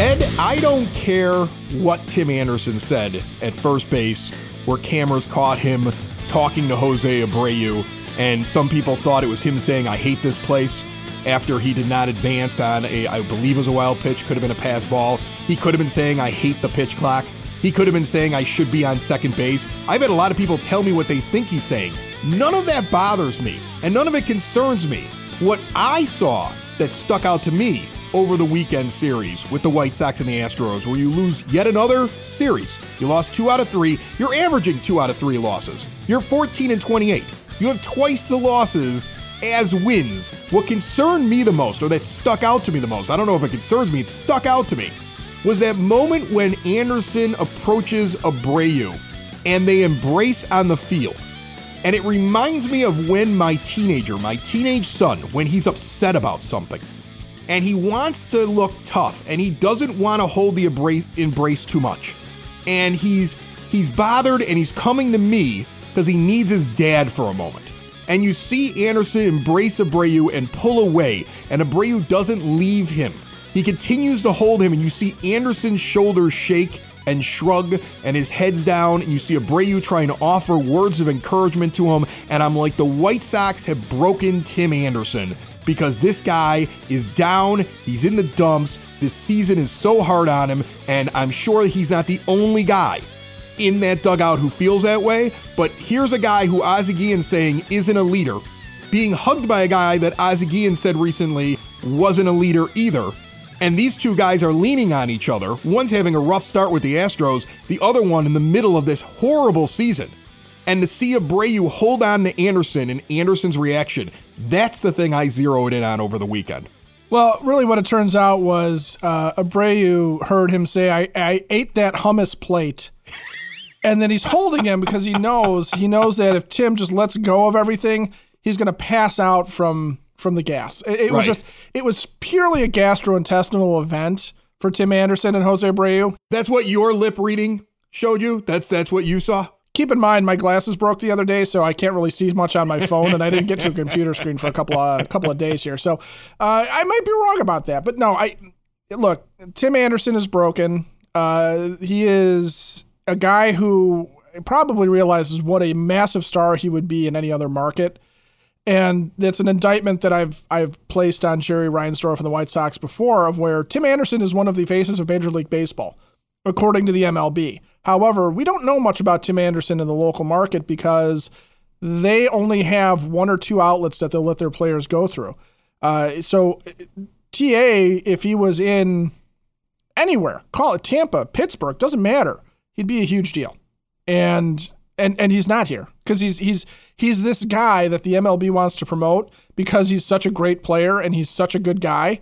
Ed, I don't care what Tim Anderson said at first base, where cameras caught him talking to Jose Abreu, and some people thought it was him saying, I hate this place after he did not advance on a, I believe it was a wild pitch, could have been a pass ball. He could have been saying, I hate the pitch clock. He could have been saying, I should be on second base. I've had a lot of people tell me what they think he's saying. None of that bothers me, and none of it concerns me. What I saw that stuck out to me over the weekend series with the White Sox and the Astros, where you lose yet another series. You lost two out of three. You're averaging two out of three losses. You're 14 and 28. You have twice the losses as wins. What concerned me the most, or that stuck out to me the most, I don't know if it concerns me, it stuck out to me, was that moment when Anderson approaches Abreu and they embrace on the field. And it reminds me of when my teenager, my teenage son, when he's upset about something and he wants to look tough and he doesn't want to hold the embrace, too much. And he's he's bothered and he's coming to me because he needs his dad for a moment. And you see Anderson embrace Abreu and pull away, and Abreu doesn't leave him. He continues to hold him, and you see Anderson's shoulders shake and shrug, and his head's down, and you see Abreu trying to offer words of encouragement to him. And I'm like, the White Sox have broken Tim Anderson because this guy is down. He's in the dumps. This season is so hard on him, and I'm sure he's not the only guy in that dugout who feels that way. But here's a guy who Ozzie saying isn't a leader, being hugged by a guy that Ozzie Guillen said recently wasn't a leader either. And these two guys are leaning on each other. One's having a rough start with the Astros, the other one in the middle of this horrible season. And to see Abreu hold on to Anderson and Anderson's reaction, that's the thing I zeroed in on over the weekend. Well, really, what it turns out was uh, Abreu heard him say, I, I ate that hummus plate. and then he's holding him because he knows he knows that if Tim just lets go of everything, he's going to pass out from from the gas. It, it right. was just it was purely a gastrointestinal event for Tim Anderson and Jose Abreu. That's what your lip reading showed you. That's that's what you saw keep in mind my glasses broke the other day, so I can't really see much on my phone, and I didn't get to a computer screen for a couple of a couple of days here. So uh, I might be wrong about that, but no, I look. Tim Anderson is broken. Uh, he is a guy who probably realizes what a massive star he would be in any other market. And that's an indictment that I've I've placed on Jerry Reinsdorf and the White Sox before, of where Tim Anderson is one of the faces of Major League Baseball, according to the MLB. However, we don't know much about Tim Anderson in the local market because they only have one or two outlets that they'll let their players go through. Uh, so, TA, if he was in anywhere, call it Tampa, Pittsburgh, doesn't matter. He'd be a huge deal, and and and he's not here because he's he's he's this guy that the MLB wants to promote because he's such a great player and he's such a good guy,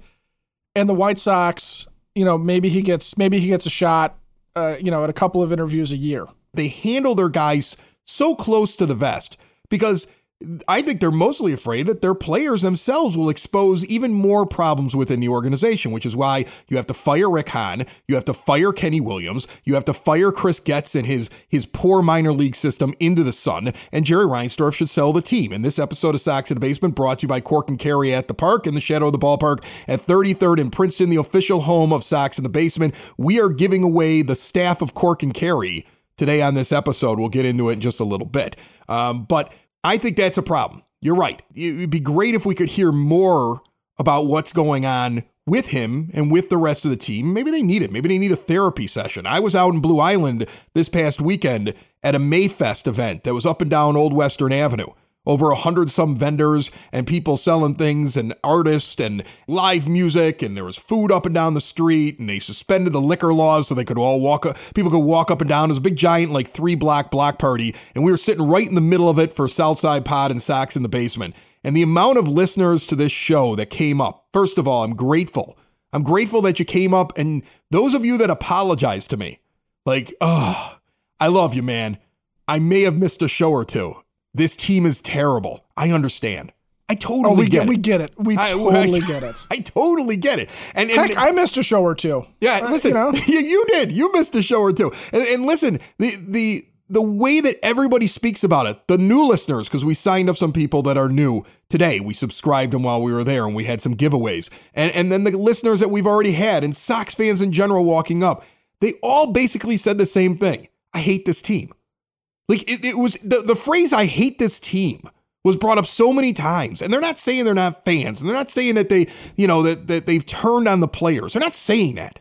and the White Sox, you know, maybe he gets maybe he gets a shot uh, you know, at a couple of interviews a year. They handle their guys so close to the vest because I think they're mostly afraid that their players themselves will expose even more problems within the organization, which is why you have to fire Rick Hahn, you have to fire Kenny Williams, you have to fire Chris Getz and his his poor minor league system into the sun, and Jerry Reinsdorf should sell the team. And this episode of Sox in the Basement brought to you by Cork and Kerry at the Park in the shadow of the ballpark at 33rd in Princeton, the official home of Sox in the Basement. We are giving away the staff of Cork and Kerry today on this episode. We'll get into it in just a little bit. Um, but I think that's a problem. You're right. It would be great if we could hear more about what's going on with him and with the rest of the team. Maybe they need it. Maybe they need a therapy session. I was out in Blue Island this past weekend at a Mayfest event that was up and down Old Western Avenue over a hundred some vendors and people selling things and artists and live music and there was food up and down the street and they suspended the liquor laws so they could all walk up people could walk up and down it was a big giant like three block block party and we were sitting right in the middle of it for Southside Pod and Sox in the basement and the amount of listeners to this show that came up first of all I'm grateful I'm grateful that you came up and those of you that apologized to me like oh I love you, man. I may have missed a show or two. This team is terrible. I understand. I totally Oh, we get, get, it. we get it. We I- totally I- get it. I totally get it. And, and Heck, I missed a show or two. yeah, Uh, listen, you know? you, you did. You missed a show or two. And, and listen, the the the way that everybody speaks about it, the new listeners, because we signed up some people that are new today. We subscribed them while we were there, and we had some giveaways. And and then the listeners that we've already had, and Sox fans in general walking up, they all basically said the same thing. I hate this team. Like it, it was the, the phrase I hate this team was brought up so many times. And they're not saying they're not fans. And they're not saying that they, you know, that, that they've turned on the players. They're not saying that.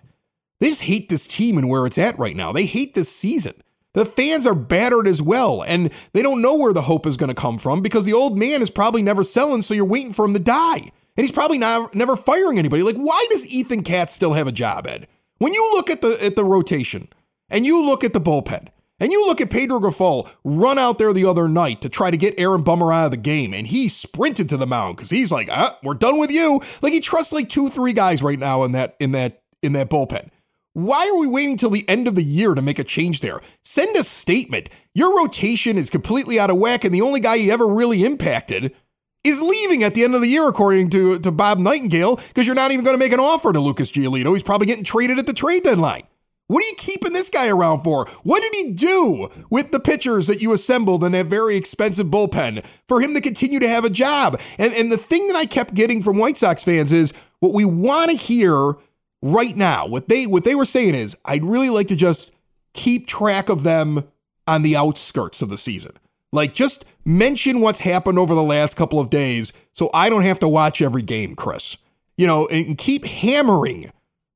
They just hate this team and where it's at right now. They hate this season. The fans are battered as well, and they don't know where the hope is going to come from because the old man is probably never selling, so you're waiting for him to die. And he's probably not, never firing anybody. Like, why does Ethan Katz still have a job, Ed? When you look at the at the rotation and you look at the bullpen and you look at Pedro Grifol run out there the other night to try to get Aaron Bummer out of the game, and he sprinted to the mound because he's like, ah, we're done with you. Like he trusts like two, three guys right now in that in that in that bullpen. Why are we waiting till the end of the year to make a change there? Send a statement. Your rotation is completely out of whack, and the only guy you ever really impacted is leaving at the end of the year, according to, to Bob Nightingale, because you're not even going to make an offer to Lucas Giolito. He's probably getting traded at the trade deadline. What are you keeping this guy around for? What did he do with the pitchers that you assembled in that very expensive bullpen for him to continue to have a job? And, and the thing that I kept getting from White Sox fans is what we want to hear right now. What they what they were saying is, I'd really like to just keep track of them on the outskirts of the season. Like just mention what's happened over the last couple of days so I don't have to watch every game, Chris. You know, and keep hammering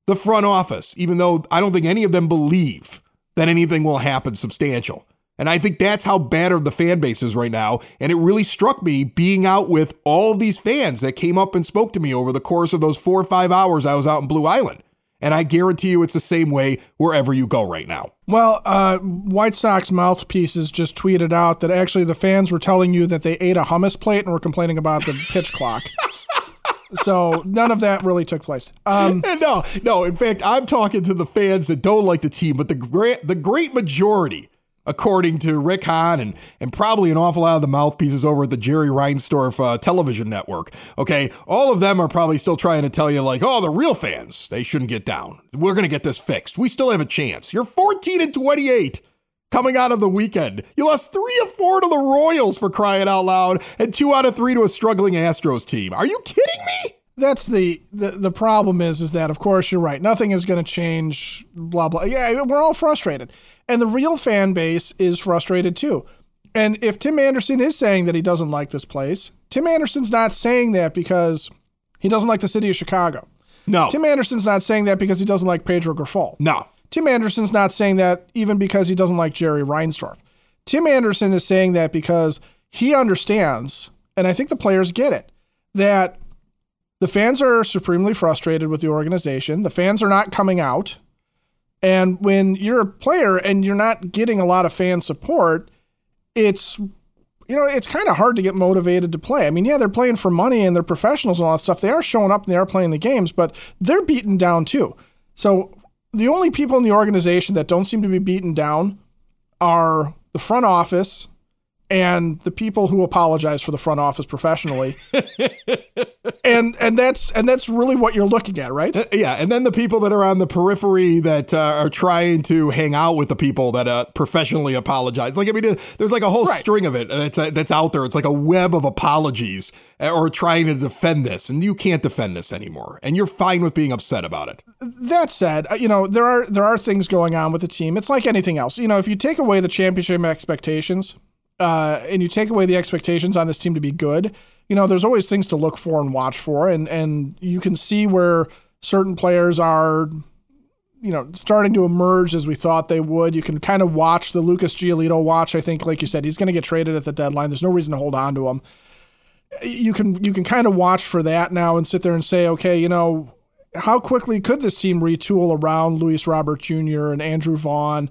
the front office, even though I don't think any of them believe that anything will happen substantial. And I think that's how battered the fan base is right now. And it really struck me being out with all of these fans that came up and spoke to me over the course of those four or five hours I was out in Blue Island. And I guarantee you it's the same way wherever you go right now. Well, uh, White Sox mouthpieces just tweeted out that actually the fans were telling you that they ate a hummus plate and were complaining about the pitch clock. So none of that really took place. Um, no, no. In fact, I'm talking to the fans that don't like the team, but the great, the great majority, according to Rick Hahn and and probably an awful lot of the mouthpieces over at the Jerry Reinsdorf uh, television network. Okay, all of them are probably still trying to tell you like, oh, the real fans, they shouldn't get down. We're gonna get this fixed. We still have a chance. You're 14 and 28 coming out of the weekend. You lost three of four to the Royals for crying out loud, and two out of three to a struggling Astros team. Are you kidding me? that's the, the the problem is is that of course you're right. Nothing is going to change. Blah blah. Yeah, we're all frustrated, and the real fan base is frustrated too. And if Tim Anderson is saying that he doesn't like this place, Tim Anderson's not saying that because he doesn't like the city of Chicago. No, Tim Anderson's not saying that because he doesn't like Pedro Grifol. no. Tim Anderson's not saying that even because he doesn't like Jerry Reinsdorf. Tim Anderson is saying that because he understands, and I think the players get it, that the fans are supremely frustrated with the organization. The fans are not coming out. And when you're a player and you're not getting a lot of fan support, it's you know, it's kind of hard to get motivated to play. I mean, yeah, they're playing for money and they're professionals and all that stuff. They are showing up and they are playing the games, but they're beaten down too. So the only people in the organization that don't seem to be beaten down are the front office and the people who apologize for the front office professionally. and and that's and that's really what you're looking at, right? Uh, Yeah, and then the people that are on the periphery that uh, are trying to hang out with the people that uh, professionally apologize. Like I mean, there's like a whole Right. string of it that's uh, that's out there. It's like a web of apologies uh, or trying to defend this, and you can't defend this anymore, and you're fine with being upset about it. that said, uh, you know there are there are things going on with the team. It's like anything else. You know, if you take away the championship expectations, uh, and you take away the expectations on this team to be good, you know, there's always things to look for and watch for, and and you can see where certain players are. You know, starting to emerge as we thought they would. You can kind of watch the Lucas Giolito watch. I think, like you said, he's going to get traded at the deadline. There's no reason to hold on to him. You can you can kind of watch for that now and sit there and say, okay, you know, how quickly could this team retool around Luis Robert Jr. and Andrew Vaughn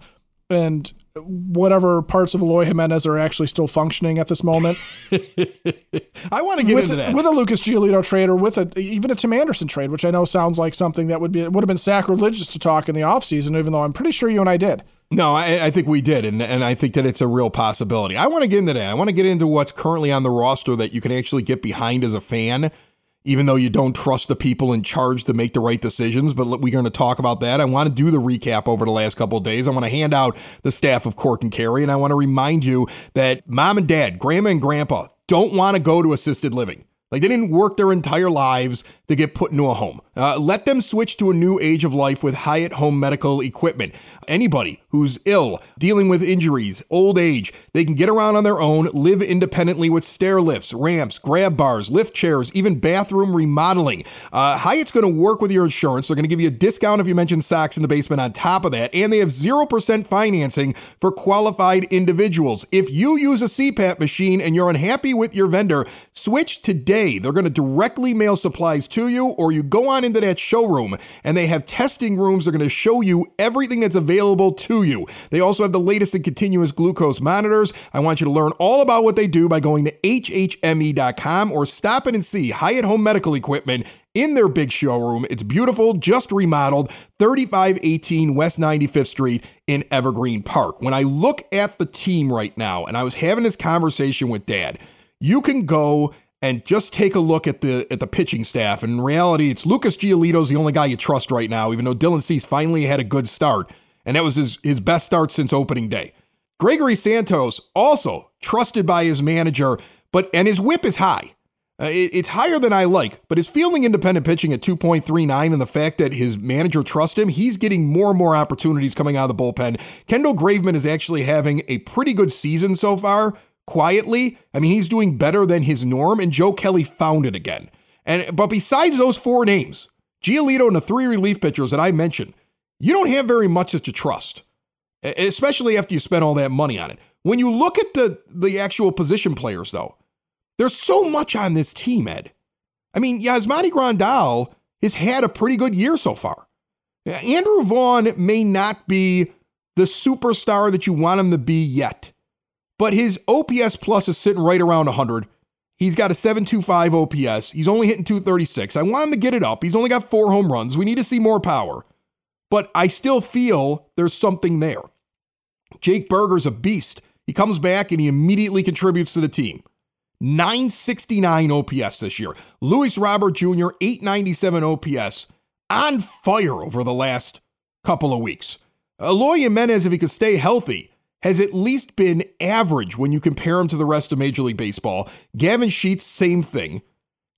and whatever parts of Eloy Jimenez are actually still functioning at this moment I want to get with, into that. with a Lucas Giolito trade or with a even a Tim Anderson trade, which I know sounds like something that would be would have been sacrilegious to talk in the offseason, even though I'm pretty sure you and I did. No, I, I, think we did, and, and I think that it's a real possibility. I want to get into that. I want to get into what's currently on the roster that you can actually get behind as a fan, even though you don't trust the people in charge to make the right decisions. But we're going to talk about that. I want to do the recap over the last couple of days. I want to hand out the staff of Cork and Kerry, and I want to remind you that mom and dad, grandma and grandpa, don't want to go to assisted living. Like they didn't work their entire lives to get put into a home. Uh, let them switch to a new age of life with Hyatt Home Medical Equipment. Anybody who's ill, dealing with injuries, old age, they can get around on their own, live independently with stair lifts, ramps, grab bars, lift chairs, even bathroom remodeling. Uh, Hyatt's going to work with your insurance. They're going to give you a discount if you mention Sox in the basement on top of that. And they have 0% financing for qualified individuals. If you use a CPAP machine and you're unhappy with your vendor, switch today. They're going to directly mail supplies to you or you go on into that showroom and they have testing rooms. They're going to show you everything that's available to you. They also have the latest in continuous glucose monitors. I want you to learn all about what they do by going to hhme.com or stop in and see Hyatt Home Medical Equipment in their big showroom. It's beautiful, just remodeled, 3518 West 95th Street in Evergreen Park. When I look at the team right now, and I was having this conversation with dad, you can go and just take a look at the at the pitching staff. And in reality, it's Lucas Giolito's the only guy you trust right now, even though Dylan Cease finally had a good start. And that was his, his best start since opening day. Gregory Santos, also trusted by his manager, but and his whip is high. Uh, it, it's higher than I like, but his fielding independent pitching at 2.39 and the fact that his manager trusts him, he's getting more and more opportunities coming out of the bullpen. Kendall Graveman is actually having a pretty good season so far quietly. I mean, he's doing better than his norm, and Joe Kelly found it again. And but besides those four names, Giolito and the three relief pitchers that I mentioned, you don't have very much that you trust, especially after you spend all that money on it. When you look at the the actual position players, though, there's so much on this team, Ed. I mean, Yasmani Grandal has had a pretty good year so far. Andrew Vaughn may not be the superstar that you want him to be yet. But his OPS plus is sitting right around 100. He's got a 725 OPS. He's only hitting 236. I want him to get it up. He's only got four home runs. We need to see more power. But I still feel there's something there. Jake Burger's a beast. He comes back and he immediately contributes to the team. 969 OPS this year. Luis Robert Jr., 897 OPS. On fire over the last couple of weeks. Eloy Jimenez, if he could stay healthy, has at least been average when you compare him to the rest of Major League Baseball. Gavin Sheets, same thing.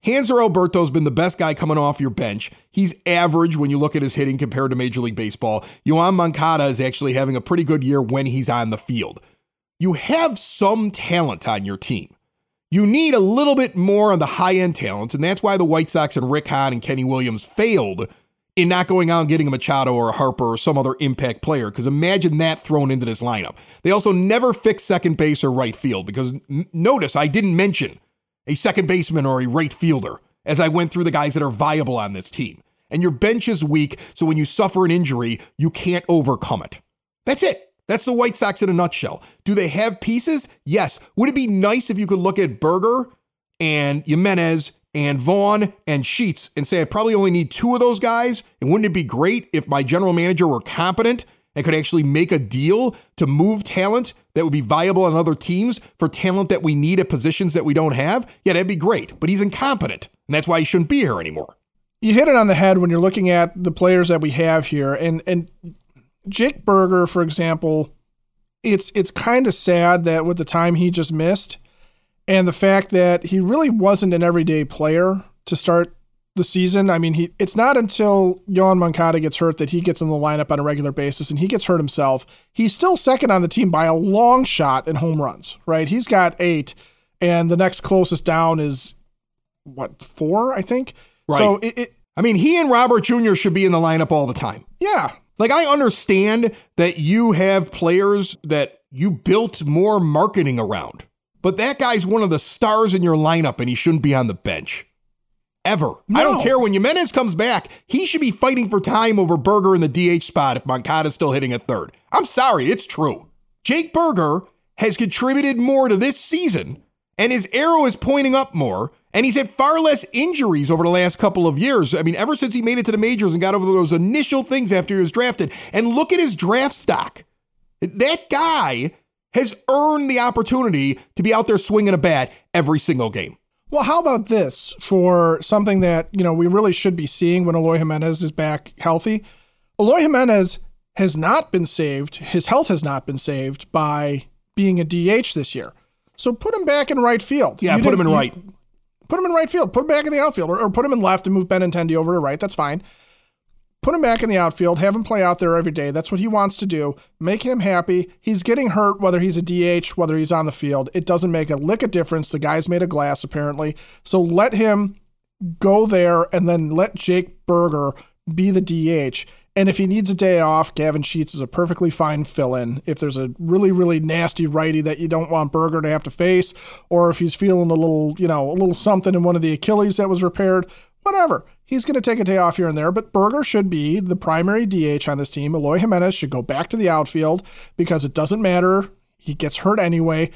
Hanser Alberto's been the best guy coming off your bench. He's average when you look at his hitting compared to Major League Baseball. Yoan Moncada is actually having a pretty good year when he's on the field. You have some talent on your team. You need a little bit more on the high end talents, and that's why the White Sox and Rick Hahn and Kenny Williams failed in not going out and getting a Machado or a Harper or some other impact player. Because imagine that thrown into this lineup. They also never fix second base or right field. Because n- notice I didn't mention a second baseman or a right fielder as I went through the guys that are viable on this team. And your bench is weak, so when you suffer an injury, you can't overcome it. That's it. That's the White Sox in a nutshell. Do they have pieces? Yes. Would it be nice if you could look at Burger and Jimenez and Vaughn and Sheets and say, I probably only need two of those guys. And wouldn't it be great if my general manager were competent and could actually make a deal to move talent that would be viable on other teams for talent that we need at positions that we don't have? Yeah, that'd be great. But he's incompetent. And that's why he shouldn't be here anymore. You hit it on the head when you're looking at the players that we have here. And and Jake Burger, for example, it's it's kind of sad that with the time he just missed, and the fact that he really wasn't an everyday player to start the season. I mean, he it's not until Yoan Moncada gets hurt that he gets in the lineup on a regular basis, and he gets hurt himself. He's still second on the team by a long shot in home runs, right? He's got eight, and the next closest down is what four, I think. Right. So it, it I mean, he and Robert Jr. should be in the lineup all the time. Yeah. Like I understand that you have players that you built more marketing around. But that guy's one of the stars in your lineup and he shouldn't be on the bench. Ever. No. I don't care. When Jimenez comes back, he should be fighting for time over Burger in the DH spot if Moncada's still hitting a third. I'm sorry, it's true. Jake Burger has contributed more to this season, and his arrow is pointing up more, and he's had far less injuries over the last couple of years. I mean, ever since he made it to the majors and got over those initial things after he was drafted. And look at his draft stock. That guy has earned the opportunity to be out there swinging a bat every single game. Well, how about this for something that, you know, we really should be seeing when Eloy Jimenez is back healthy? Eloy Jimenez has not been saved. His health has not been saved by being a DH this year. So put him back in right field. Yeah, You put him in right. Put him in right field. Put him back in the outfield, or, or put him in left and move Benintendi over to right. That's fine. Put him back in the outfield. Have him play out there every day. That's what he wants to do. Make him happy. He's getting hurt, whether he's a DH, whether he's on the field. It doesn't make a lick of difference. The guy's made of glass, apparently. So let him go there and then let Jake Burger be the DH. And if he needs a day off, Gavin Sheets is a perfectly fine fill in. If there's a really, really nasty righty that you don't want Burger to have to face, or if he's feeling a little, you know, a little something in one of the Achilles that was repaired, whatever. He's going to take a day off here and there, but Burger should be the primary DH on this team. Eloy Jimenez should go back to the outfield because it doesn't matter. He gets hurt anyway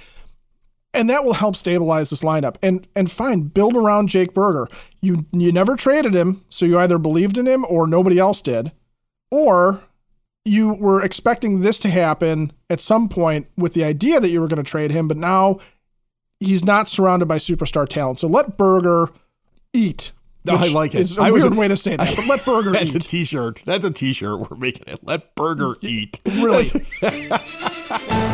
and that will help stabilize this lineup. And and fine, build around Jake Burger. You you never traded him, so you either believed in him or nobody else did, or you were expecting this to happen at some point with the idea that you were going to trade him, but now he's not surrounded by superstar talent. So let Burger eat. No, I like it. It's a I was- weird way to say that, but let Burger That's a eat. t-shirt. That's a t-shirt we're making it. Let Burger eat. Really.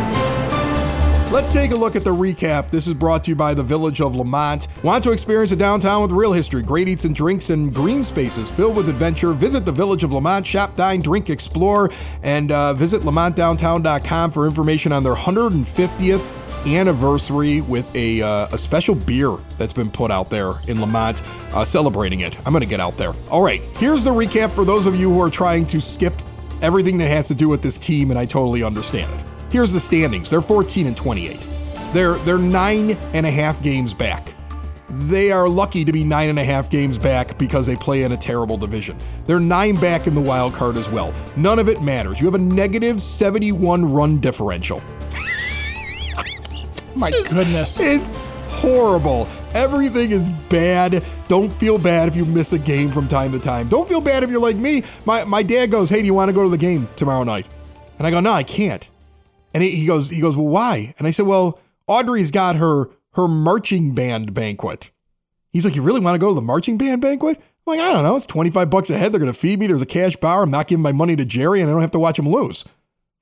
Let's take a look at the recap. This is brought to you by the Village of Lamont. Want to experience a downtown with real history, great eats and drinks, and green spaces filled with adventure? Visit the Village of Lamont, shop, dine, drink, explore, and uh, visit lamontdowntown.com for information on their 150th anniversary with a, uh, a special beer that's been put out there in Lamont, uh, celebrating it. I'm going to get out there. All right, here's the recap for those of you who are trying to skip everything that has to do with this team, and I totally understand it. Here's the standings. They're 14 and 28. They're they're nine and a half games back. They are lucky to be nine and a half games back because they play in a terrible division. They're nine back in the wild card as well. None of it matters. You have a negative 71 run differential. My goodness. It's horrible. Everything is bad. Don't feel bad if you miss a game from time to time. Don't feel bad if you're like me. My, my dad goes, Hey, do you want to go to the game tomorrow night? And I go, No, I can't. And he, he goes, he goes, Well, why? And I said, Well, Audrey's got her her marching band banquet. He's like, You really want to go to the marching band banquet? I'm like, I don't know. It's 25 bucks a head. They're going to feed me. There's a cash bar. I'm not giving my money to Jerry, and I don't have to watch him lose.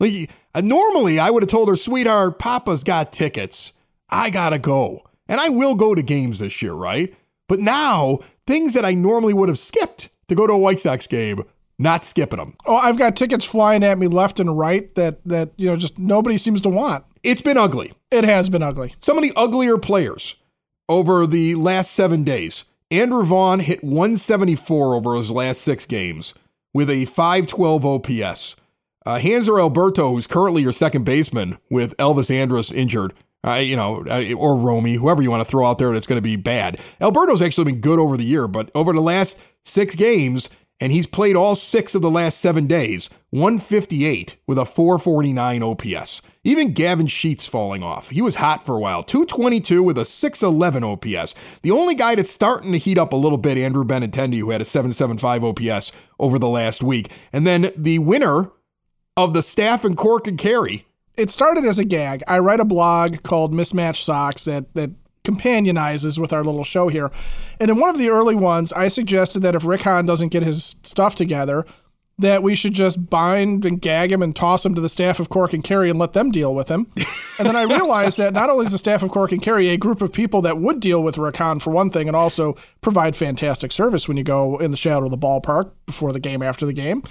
Like, uh, normally, I would have told her, sweetheart, Papa's got tickets. I got to go. And I will go to games this year, right? But now, things that I normally would have skipped to go to a White Sox game, not skipping them. Oh, I've got tickets flying at me left and right that that you know just nobody seems to want. It's been ugly. It has been ugly. Some of the uglier players over the last seven days. Andrew Vaughn hit 174 over his last six games with a 512 OPS. Uh, Hanser Alberto, who's currently your second baseman with Elvis Andrus injured, uh, you know, uh, or Romy, whoever you want to throw out there that's going to be bad. Alberto's actually been good over the year, but over the last six games, and he's played all six of the last seven days, 158 with a 449 OPS. Even Gavin Sheets falling off. He was hot for a while, 222 with a 611 OPS. The only guy that's starting to heat up a little bit, Andrew Benintendi, who had a 775 OPS over the last week. And then the winner of the staff and Cork and Kerry. It started as a gag. I write a blog called Mismatched Socks that that companionizes with our little show here. And in one of the early ones, I suggested that if Rick Hahn doesn't get his stuff together, that we should just bind and gag him and toss him to the staff of Cork and Kerry and let them deal with him. and then I realized that not only is the staff of Cork and Kerry a group of people that would deal with Rick Hahn for one thing and also provide fantastic service when you go in the shadow of the ballpark before the game, after the game.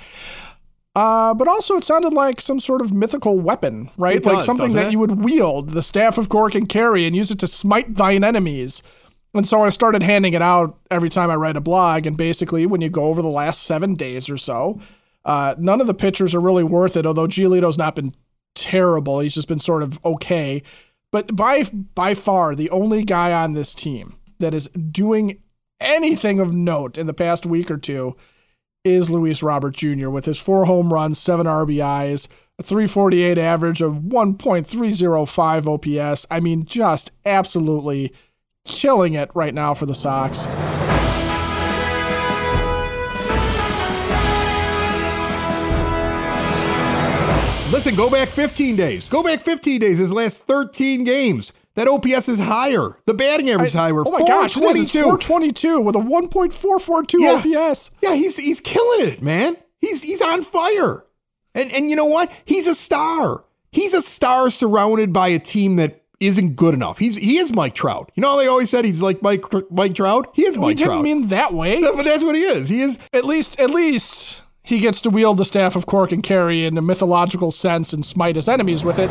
Uh, but also, it sounded like some sort of mythical weapon, right? It like does, something that it? you would wield, the staff of Cork and Kerry, and use it to smite thine enemies. And so I started handing it out every time I write a blog. And basically, when you go over the last seven days or so, uh, none of the pitchers are really worth it. Although Giolito's not been terrible, he's just been sort of okay. But by by far, the only guy on this team that is doing anything of note in the past week or two is Luis Robert Jr. with his four home runs, seven RBIs, a 348 average of 1.305 OPS. I mean, just absolutely killing it right now for the Sox. Listen, go back 15 days. Go back 15 days. His last 13 games. That OPS is higher. The batting average is higher. Oh my gosh, it is. It's 422 with a 1.442 yeah. OPS. Yeah, he's he's killing it, man. He's he's on fire. And and you know what? He's a star. He's a star surrounded by a team that isn't good enough. He's he is Mike Trout. You know how they always said he's like Mike Mike Trout. He is Mike we didn't Trout. mean that way. No, but that's what he is. He is at least at least he gets to wield the staff of Cork and Kerry in a mythological sense and smite his enemies with it.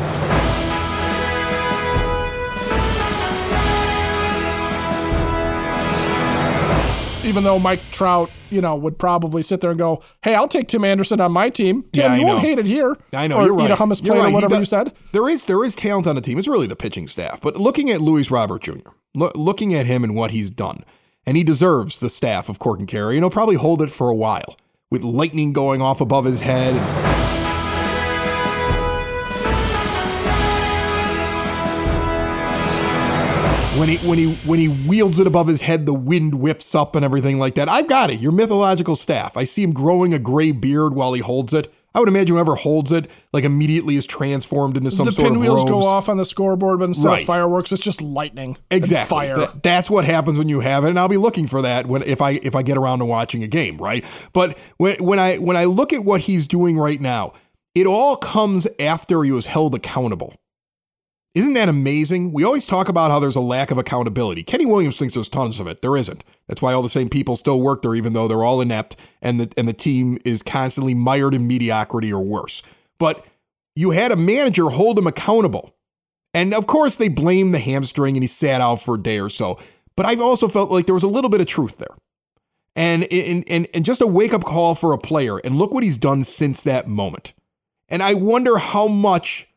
Even though Mike Trout, you know, would probably sit there and go, "Hey, I'll take Tim Anderson on my team." Tim, yeah, you won't hate it here. I know or you're right. eat a hummus plate right. or whatever does, you said. There is there is talent on the team. It's really the pitching staff. But looking at Luis Robert Jr., lo- looking at him and what he's done, and he deserves the staff of Cork and Kerry, and he'll probably hold it for a while with lightning going off above his head. When he when he when he wields it above his head, the wind whips up and everything like that. I've got it. Your mythological staff. I see him growing a gray beard while he holds it. I would imagine whoever holds it, like immediately is transformed into some the sort of pinwheels robes. go off on the scoreboard, but instead Right. of fireworks, it's just lightning. Exactly. Fire. That- that's what happens when you have it, and I'll be looking for that when if I if I get around to watching a game, right? But when when I when I look at what he's doing right now, it all comes after he was held accountable. Isn't that amazing? We always talk about how there's a lack of accountability. Kenny Williams thinks there's tons of it. There isn't. That's why all the same people still work there, even though they're all inept and the and the team is constantly mired in mediocrity or worse. But you had a manager hold him accountable. And of course, they blamed the hamstring and he sat out for a day or so. But I've also felt like there was a little bit of truth there. And, and, and, and just a wake up call for a player. And look what he's done since that moment. And I wonder how much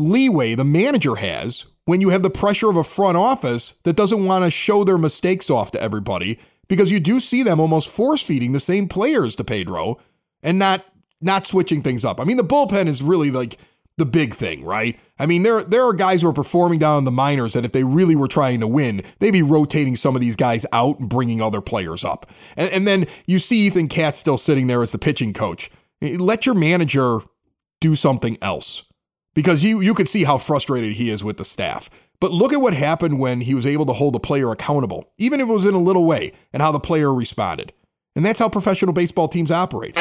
leeway the manager has when you have the pressure of a front office that doesn't want to show their mistakes off to everybody because you do see them almost force feeding the same players to Pedro and not not switching things up. I mean, the bullpen is really like the big thing, right? I mean, there there are guys who are performing down in the minors that if they really were trying to win, they'd be rotating some of these guys out and bringing other players up. And, and then you see Ethan Katz still sitting there as the pitching coach. Eh, let your manager do something else because you you could see how frustrated he is with the staff. But look at what happened when he was able to hold a player accountable, even if it was in a little way, and how the player responded. And that's how professional baseball teams operate.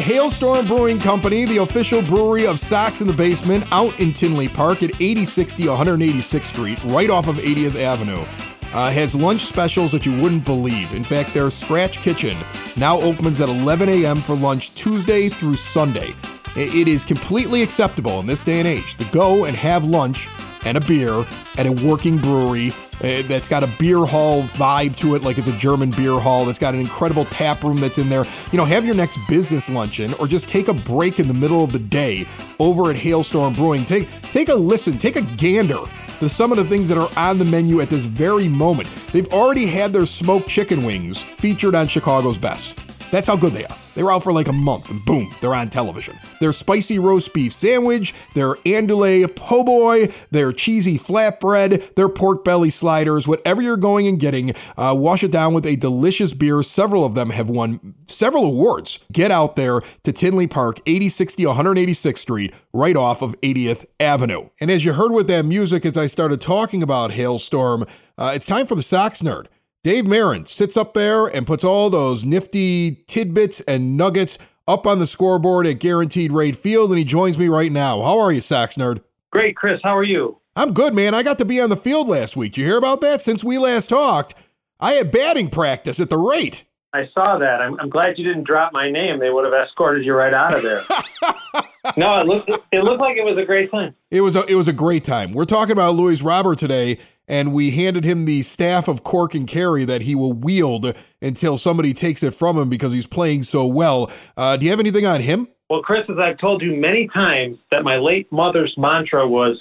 Hailstorm Brewing Company, the official brewery of Sox in the Basement, out in Tinley Park at 8060 186th Street, right off of 80th Avenue. Uh, has lunch specials that you wouldn't believe. In fact, their Scratch Kitchen now opens at 11 a.m. for lunch Tuesday through Sunday. It is completely acceptable in this day and age to go and have lunch and a beer at a working brewery uh, that's got a beer hall vibe to it, like it's a German beer hall. That's got an incredible tap room that's in there. You know, have your next business luncheon or just take a break in the middle of the day over at Hailstorm Brewing. Take take a listen, take a gander to some of the things that are on the menu at this very moment. They've already had their smoked chicken wings featured on Chicago's Best. That's how good they are. They were out for like a month and boom, they're on television. Their spicy roast beef sandwich, their andouille po' boy, their cheesy flatbread, their pork belly sliders, whatever you're going and getting, uh, wash it down with a delicious beer. Several of them have won several awards. Get out there to Tinley Park, 8060 186th Street, right off of 80th Avenue. And as you heard with that music, as I started talking about Hailstorm, uh, it's time for the Sox Nerd. Dave Marin sits up there and puts all those nifty tidbits and nuggets up on the scoreboard at Guaranteed Rate Field, and he joins me right now. How are you, Sox Nerd? Great, Chris. How are you? I'm good, man. I got to be on the field last week. You hear about that? Since we last talked, I had batting practice at the rate. I saw that. I'm, I'm glad you didn't drop my name. They would have escorted you right out of there. no, it looked it looked like it was a great time. It was a, it was a great time. We're talking about Luis Robert today, and we handed him the staff of Cork and Kerry that he will wield until somebody takes it from him because he's playing so well. Uh, do you have anything on him? Well, Chris, as I've told you many times, that my late mother's mantra was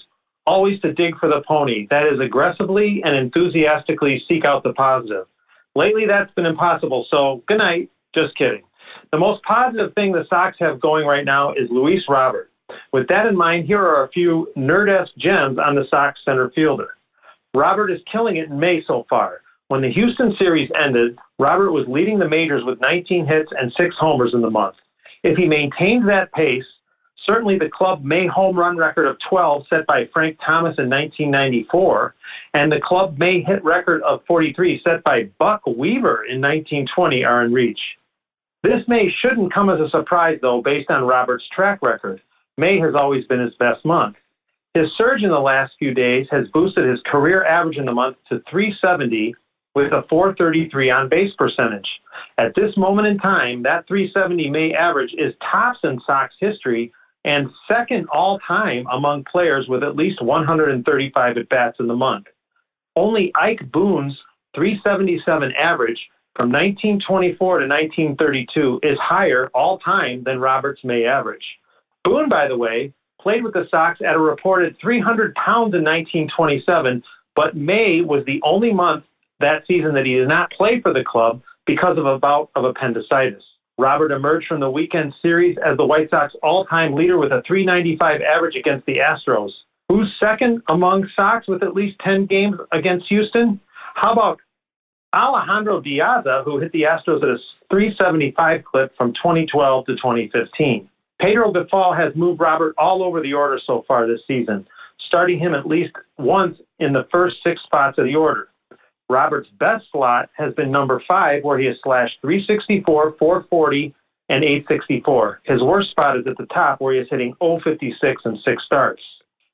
always to dig for the pony. That is aggressively and enthusiastically seek out the positive. Lately, that's been impossible. So, good night. Just kidding. The most positive thing the Sox have going right now is Luis Robert. With that in mind, here are a few nerd-esque gems on the Sox center fielder. Robert is killing it in May so far. When the Houston series ended, Robert was leading the majors with 19 hits and six homers in the month. If he maintains that pace, certainly the club May home run record of 12 set by Frank Thomas in 1994 and the club May hit record of 43 set by Buck Weaver in 1920 are in reach. This May shouldn't come as a surprise, though, based on Robert's track record. May has always been his best month. His surge in the last few days has boosted his career average in the month to 370 with a 433 on base percentage. At this moment in time, that 370 May average is tops in Sox history and second all time among players with at least 135 at bats in the month. Only Ike Boone's 377 average from 1924 to 1932 is higher all time than Robert's May average. Boone, by the way, played with the Sox at a reported 300 pounds in 1927, but May was the only month that season that he did not play for the club because of a bout of appendicitis. Robert emerged from the weekend series as the White Sox all time leader with a 395 average against the Astros. Who's second among Sox with at least 10 games against Houston? How about Alejandro De Aza, who hit the Astros at a 375 clip from 2012 to 2015? Pedro Grifol has moved Robert all over the order so far this season, starting him at least once in the first six spots of the order. Robert's best slot has been number five, where he has slashed 364, 440, and 864. His worst spot is at the top, where he is hitting 056 and six starts.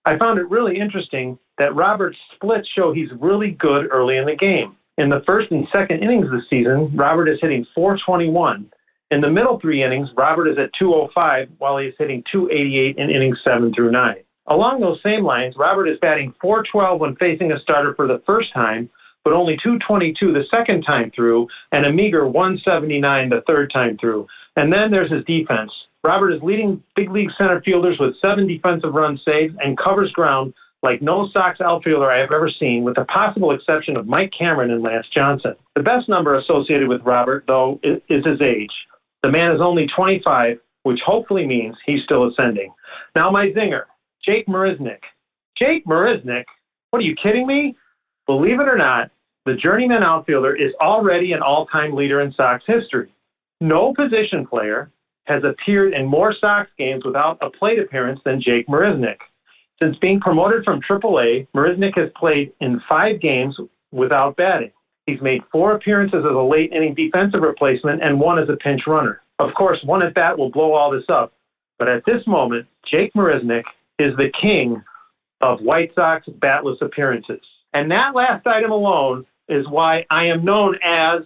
I found it really interesting that Robert's splits show he's really good early in the game. In the first and second innings this season, Robert is hitting 421. In the middle three innings, Robert is at 205, while he is hitting 288 in innings seven through nine. Along those same lines, Robert is batting 412 when facing a starter for the first time, but only 222 the second time through, and a meager 179 the third time through. And then there's his defense. Robert is leading big league center fielders with seven defensive run saves and covers ground like no Sox outfielder I have ever seen, with the possible exception of Mike Cameron and Lance Johnson. The best number associated with Robert, though, is his age. The man is only 25, which hopefully means he's still ascending. Now, my zinger, Jake Marisnick. Jake Marisnick? What are you kidding me? Believe it or not, the journeyman outfielder is already an all time leader in Sox history. No position player has appeared in more Sox games without a plate appearance than Jake Marisnick. Since being promoted from AAA, Marisnick has played in five games without batting. He's made four appearances as a late inning defensive replacement and one as a pinch runner. Of course, one at bat will blow all this up, but at this moment, Jake Marisnick is the king of White Sox batless appearances. And that last item alone is why I am known as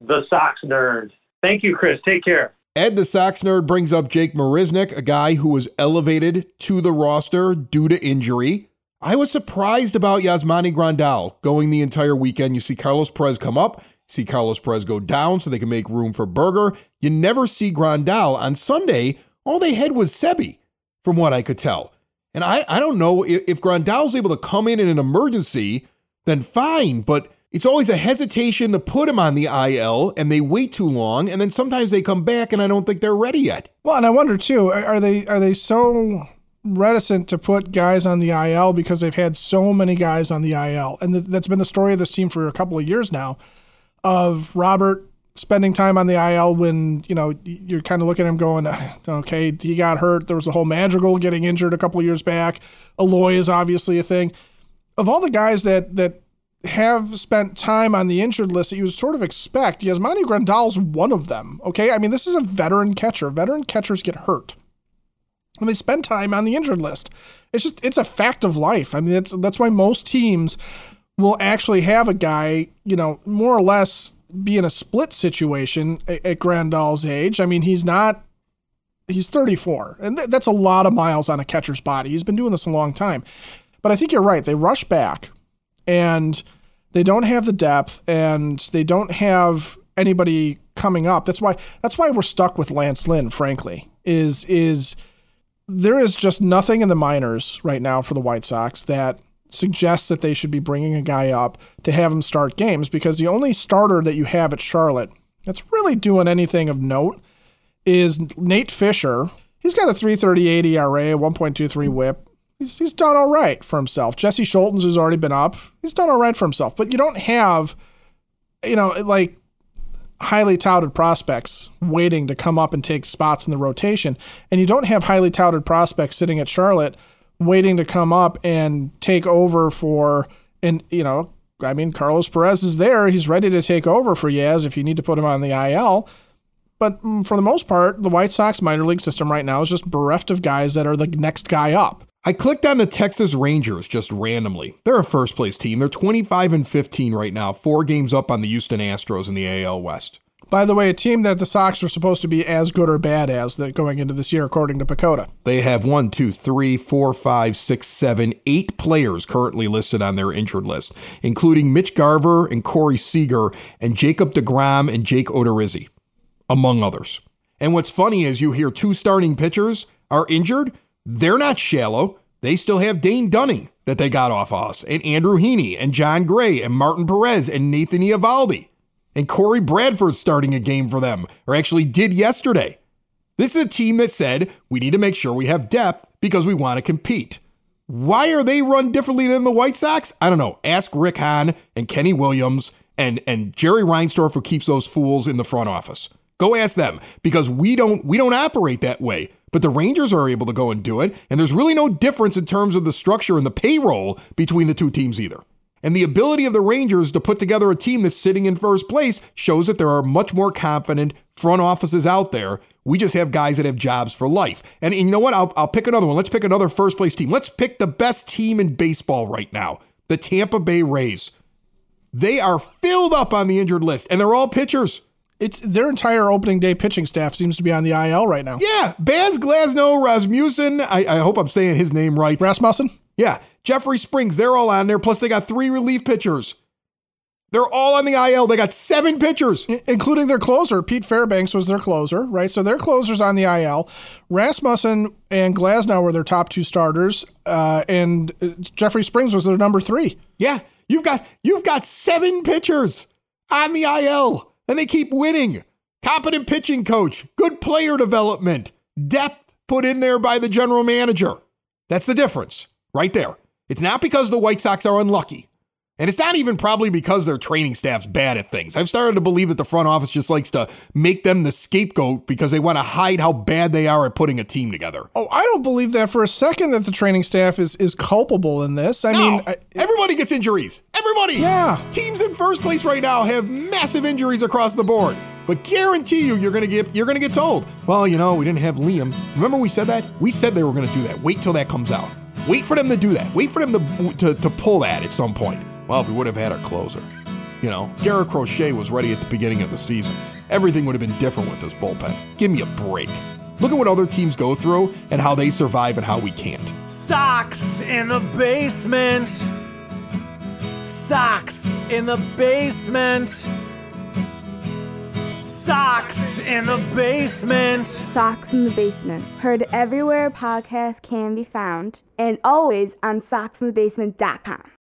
the Sox Nerd. Thank you, Chris. Take care. Ed the Sox Nerd brings up Jake Marisnick, a guy who was elevated to the roster due to injury. I was surprised about Yasmani Grandal going the entire weekend. You see Carlos Perez come up, see Carlos Perez go down so they can make room for Burger. You never see Grandal. On Sunday, all they had was Seby, from what I could tell. And I, I don't know if, if Grandal's able to come in in an emergency, then fine, but it's always a hesitation to put him on the IL and they wait too long and then sometimes they come back and I don't think they're ready yet. Well, and I wonder too, are they are they so reticent to put guys on the IL because they've had so many guys on the IL. And that's been the story of this team for a couple of years now of Robert spending time on the IL when, you know, you're kind of looking at him going, ah, okay, he got hurt. There was the whole Madrigal getting injured a couple of years back. Eloy is obviously a thing. Of all the guys that that have spent time on the injured list that you would sort of expect. Yasmani Grandal's one of them. Okay, I mean this is a veteran catcher. Veteran catchers get hurt, and they spend time on the injured list. It's just it's a fact of life. I mean that's that's why most teams will actually have a guy, you know, more or less be in a split situation at, at Grandal's age. I mean he's not. He's 34, and th- that's a lot of miles on a catcher's body. He's been doing this a long time. But I think you're right. They rush back and they don't have the depth and they don't have anybody coming up. That's why that's why we're stuck with Lance Lynn, frankly. Is is there is just nothing in the minors right now for the White Sox that suggests that they should be bringing a guy up to have him start games because the only starter that you have at Charlotte that's really doing anything of note is Nate Fisher. he's got a 338 ERA, 1.23 whip. He's, he's done all right for himself. Jesse Scholtens, who's already been up, he's done all right for himself. But you don't have, you know, like highly touted prospects waiting to come up and take spots in the rotation. And you don't have highly touted prospects sitting at Charlotte waiting to come up and take over for, and, you know, I mean, Carlos Perez is there. He's ready to take over for Yaz if you need to put him on the IL. But mm, for the most part, the White Sox minor league system right now is just bereft of guys that are the next guy up. I clicked on the Texas Rangers just randomly. They're a first place team. They're 25 and 15 right now, four games up on the Houston Astros in the AL West. By the way, a team that the Sox are supposed to be as good or bad as that going into this year, according to PECOTA. They have one, two, three, four, five, six, seven, eight players currently listed on their injured list, including Mitch Garver and Corey Seager and Jacob DeGrom and Jake Odorizzi, among others. And what's funny is you hear two starting pitchers are injured. They're not shallow. They still have Dane Dunning that they got off us, and Andrew Heaney, and Jon Gray, and Martin Perez, and Nathan Eovaldi. And Corey Bradford starting a game for them, or actually did yesterday. This is a team that said we need to make sure we have depth because we want to compete. Why are they run differently than the White Sox? I don't know. Ask Rick Hahn and Kenny Williams and, and Jerry Reinsdorf who keeps those fools in the front office. Go ask them because we don't we don't operate that way. But the Rangers are able to go and do it, and there's really no difference in terms of the structure and the payroll between the two teams either. And the ability of the Rangers to put together a team that's sitting in first place shows that there are much more confident front offices out there. We just have guys that have jobs for life. And, and you know what? I'll, I'll pick another one. Let's pick another first place team. Let's pick the best team in baseball right now the Tampa Bay Rays. They are filled up on the injured list, and they're all pitchers. It's their entire opening day pitching staff seems to be on the IL right now. Yeah, Baz Glasnow, Rasmussen. I, I hope I'm saying his name right. Rasmussen. Yeah, Jeffrey Springs. They're all on there. Plus, they got three relief pitchers. They're all on the IL. They got seven pitchers, I- including their closer. Pete Fairbanks was their closer, right? So their closers on the IL. Rasmussen and Glasnow were their top two starters, uh, and uh, Jeffrey Springs was their number three. Yeah, you've got you've got seven pitchers on the IL, and they keep winning. Competent pitching coach, good player development, depth put in there by the general manager. That's the difference, right there. It's not because the White Sox are unlucky. And it's not even probably because their training staff's bad at things. I've started to believe that the front office just likes to make them the scapegoat because they want to hide how bad they are at putting a team together. Oh, I don't believe that for a second that the training staff is is culpable in this. I No, mean, I, everybody gets injuries. Everybody. Yeah. Teams in first place right now have massive injuries across the board. But guarantee you, you're gonna get you're gonna get told. Well, you know, we didn't have Liam. Remember we said that? We said they were gonna do that. Wait till that comes out. Wait for them to do that. Wait for them to to, to pull that at some point. Well, if we would have had our closer, you know, Garrett Crochet was ready at the beginning of the season. Everything would have been different with this bullpen. Give me a break. Look at what other teams go through and how they survive and how we can't. Sox in the Basement. Sox in the Basement. Sox in the Basement. Sox in the Basement. Heard everywhere podcasts can be found and always on soxinthebasement.com.